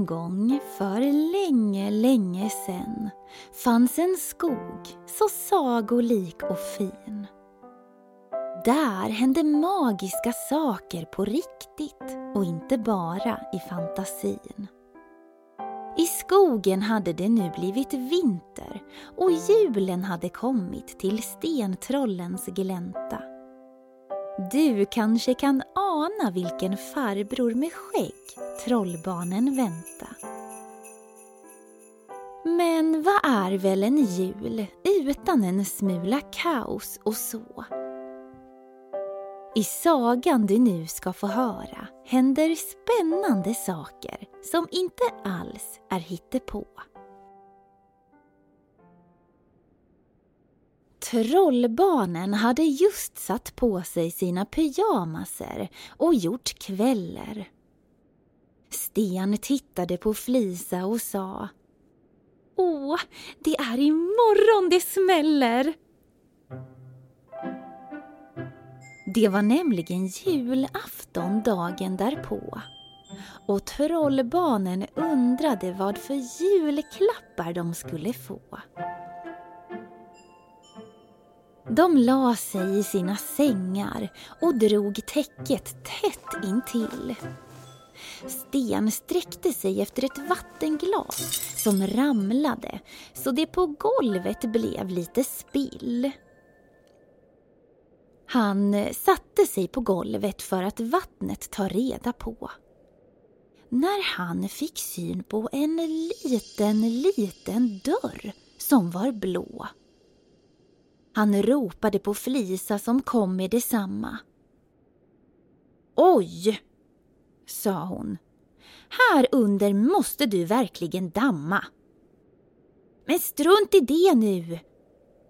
En gång för länge, länge sen fanns en skog så sagolik och fin. Där hände magiska saker på riktigt och inte bara i fantasin. I skogen hade det nu blivit vinter och julen hade kommit till stentrollens glänta. Du kanske kan ana vilken farbror med skägg trollbarnen vänta. Men vad är väl en jul utan en smula kaos och så? I sagan du nu ska få höra händer spännande saker som inte alls är hittepå. Trollbarnen hade just satt på sig sina pyjamaser och gjort kväller. Sten tittade på Flisa och sa Åh, det är imorgon det smäller! Det var nämligen julafton dagen därpå och trollbarnen undrade vad för julklappar de skulle få. De la sig i sina sängar och drog täcket tätt intill. Sten sträckte sig efter ett vattenglas som ramlade så det på golvet blev lite spill. Han satte sig på golvet för att vattnet ta reda på. När han fick syn på en liten, liten dörr som var blå. Han ropade på Flisa som kom med detsamma. Oj, sa hon. Här under måste du verkligen damma. Men strunt i det nu,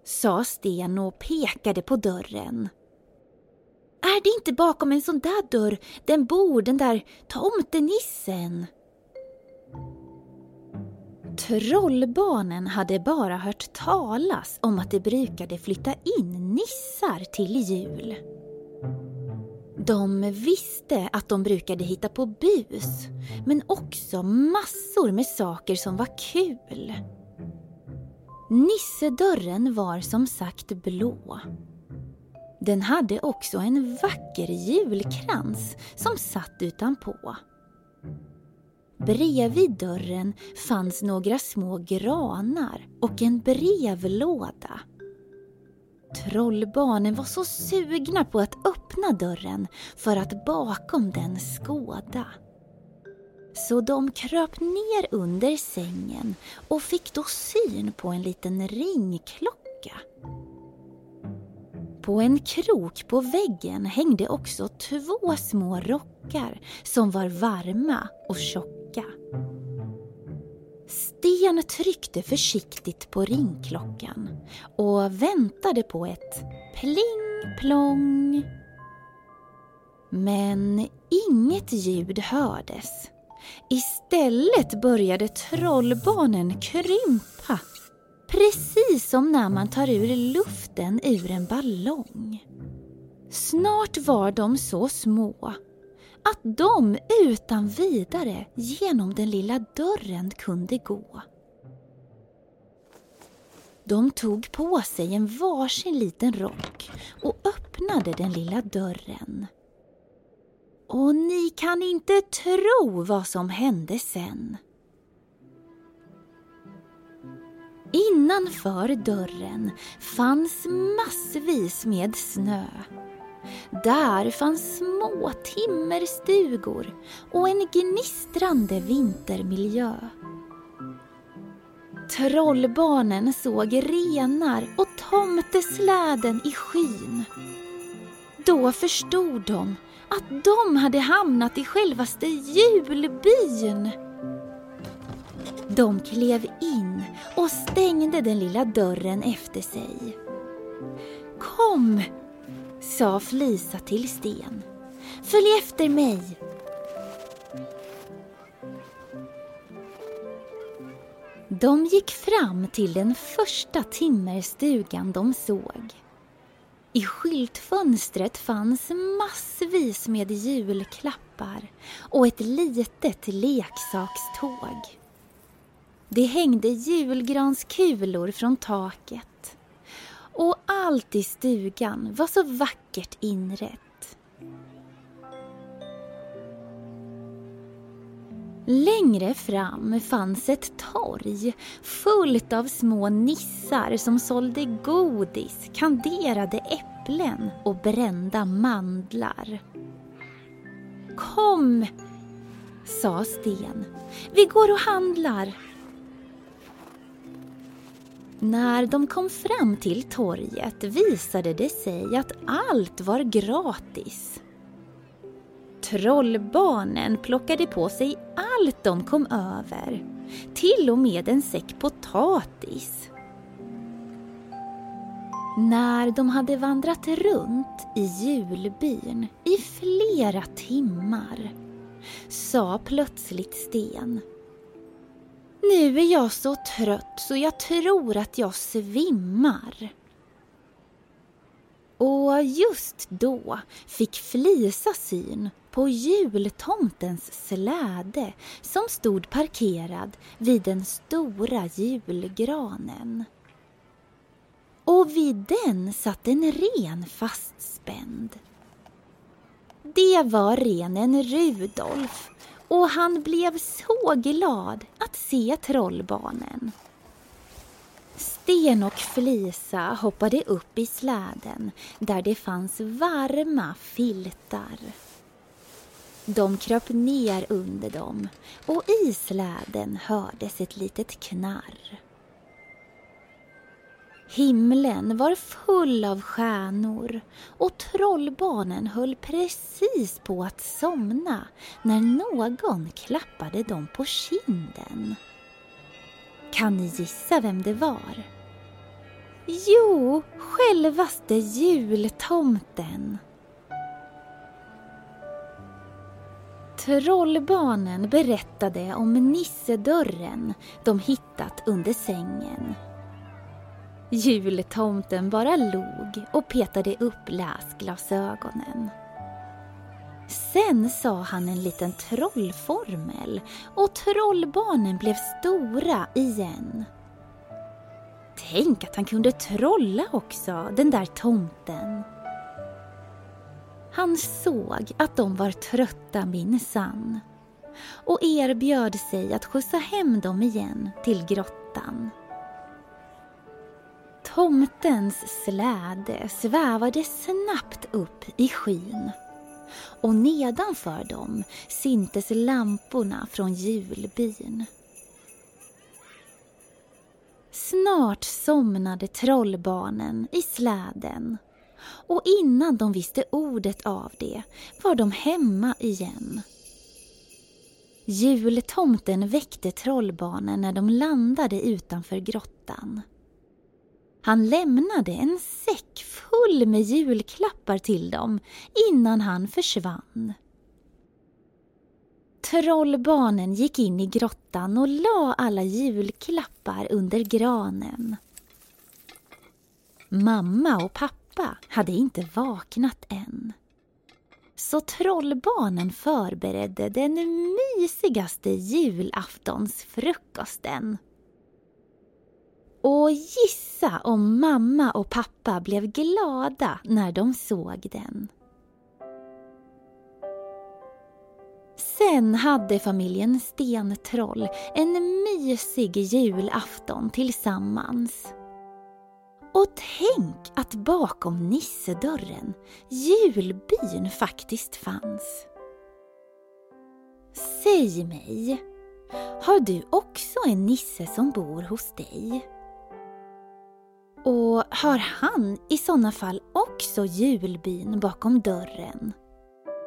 sa Sten och pekade på dörren. Är det inte bakom en sån där dörr den bor, den där tomtenissen? Trollbarnen hade bara hört talas om att det brukade flytta in nissar till jul. De visste att de brukade hitta på bus, men också massor med saker som var kul. Nissedörren var som sagt blå. Den hade också en vacker julkrans som satt utanpå. Bredvid dörren fanns några små granar och en brevlåda. Trollbarnen var så sugna på att öppna dörren för att bakom den skåda. Så de kröp ner under sängen och fick då syn på en liten ringklocka. På en krok på väggen hängde också två små rockar som var varma och tjocka. Sten tryckte försiktigt på ringklockan och väntade på ett pling plong. Men inget ljud hördes. Istället började trollbarnen krympa Precis som när man tar ur luften ur en ballong. Snart var de så små att de utan vidare genom den lilla dörren kunde gå. De tog på sig en varsin liten rock och öppnade den lilla dörren. Och ni kan inte tro vad som hände sen. Innanför dörren fanns massvis med snö. Där fanns små timmerstugor och en gnistrande vintermiljö. Trollbarnen såg renar och tomtesläden i skyn. Då förstod de att de hade hamnat i självaste julbyn. De klev in och stängde den lilla dörren efter sig. Kom, sa Flisa till Sten. Följ efter mig. De gick fram till den första timmerstugan de såg. I skyltfönstret fanns massvis med julklappar och ett litet leksakståg. Det hängde julgranskulor från taket och allt i stugan var så vackert inrett. Längre fram fanns ett torg fullt av små nissar som sålde godis, kanderade äpplen och brända mandlar. Kom, sa Sten. Vi går och handlar. När de kom fram till torget visade det sig att allt var gratis. Trollbarnen plockade på sig allt de kom över, till och med en säck potatis. När de hade vandrat runt i julbyn i flera timmar sa plötsligt Sten nu är jag så trött så jag tror att jag svimmar. Och just då fick Flisa syn på jultomtens släde som stod parkerad vid den stora julgranen. Och vid den satt en ren fastspänd. Det var renen Rudolf och han blev så glad se trollbarnen. Sten och Flisa hoppade upp i släden där det fanns varma filtar. De kröp ner under dem och i släden hördes ett litet knarr. Himlen var full av stjärnor och trollbarnen höll precis på att somna när någon klappade dem på kinden. Kan ni gissa vem det var? Jo, självaste jultomten. Trollbarnen berättade om nissedörren de hittat under sängen. Jultomten bara log och petade upp läsglasögonen. Sen sa han en liten trollformel och trollbarnen blev stora igen. Tänk att han kunde trolla också, den där tomten. Han såg att de var trötta minsann och erbjöd sig att skjutsa hem dem igen till grottan. Tomtens släde svävade snabbt upp i skyn och nedanför dem syntes lamporna från julbyn. Snart somnade trollbarnen i släden och innan de visste ordet av det var de hemma igen. Jultomten väckte trollbarnen när de landade utanför grottan. Han lämnade en säck full med julklappar till dem innan han försvann. Trollbarnen gick in i grottan och la alla julklappar under granen. Mamma och pappa hade inte vaknat än. Så trollbarnen förberedde den mysigaste julaftonsfrukosten. Och gissa om mamma och pappa blev glada när de såg den. Sen hade familjen Stentroll en mysig julafton tillsammans. Och tänk att bakom nissedörren julbyn faktiskt fanns. Säg mig, har du också en nisse som bor hos dig? Och har han i sådana fall också julbyn bakom dörren?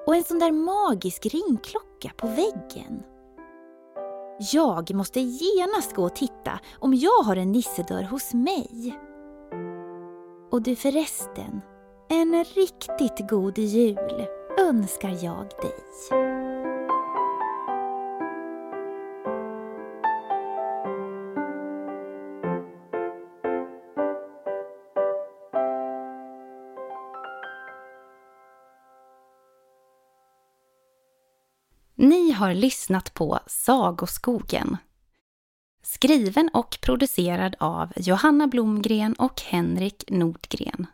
Och en sån där magisk ringklocka på väggen? Jag måste genast gå och titta om jag har en nissedörr hos mig. Och du förresten, en riktigt god jul önskar jag dig. Ni har lyssnat på Sagoskogen. Skriven och producerad av Johanna Blomgren och Henrik Nordgren.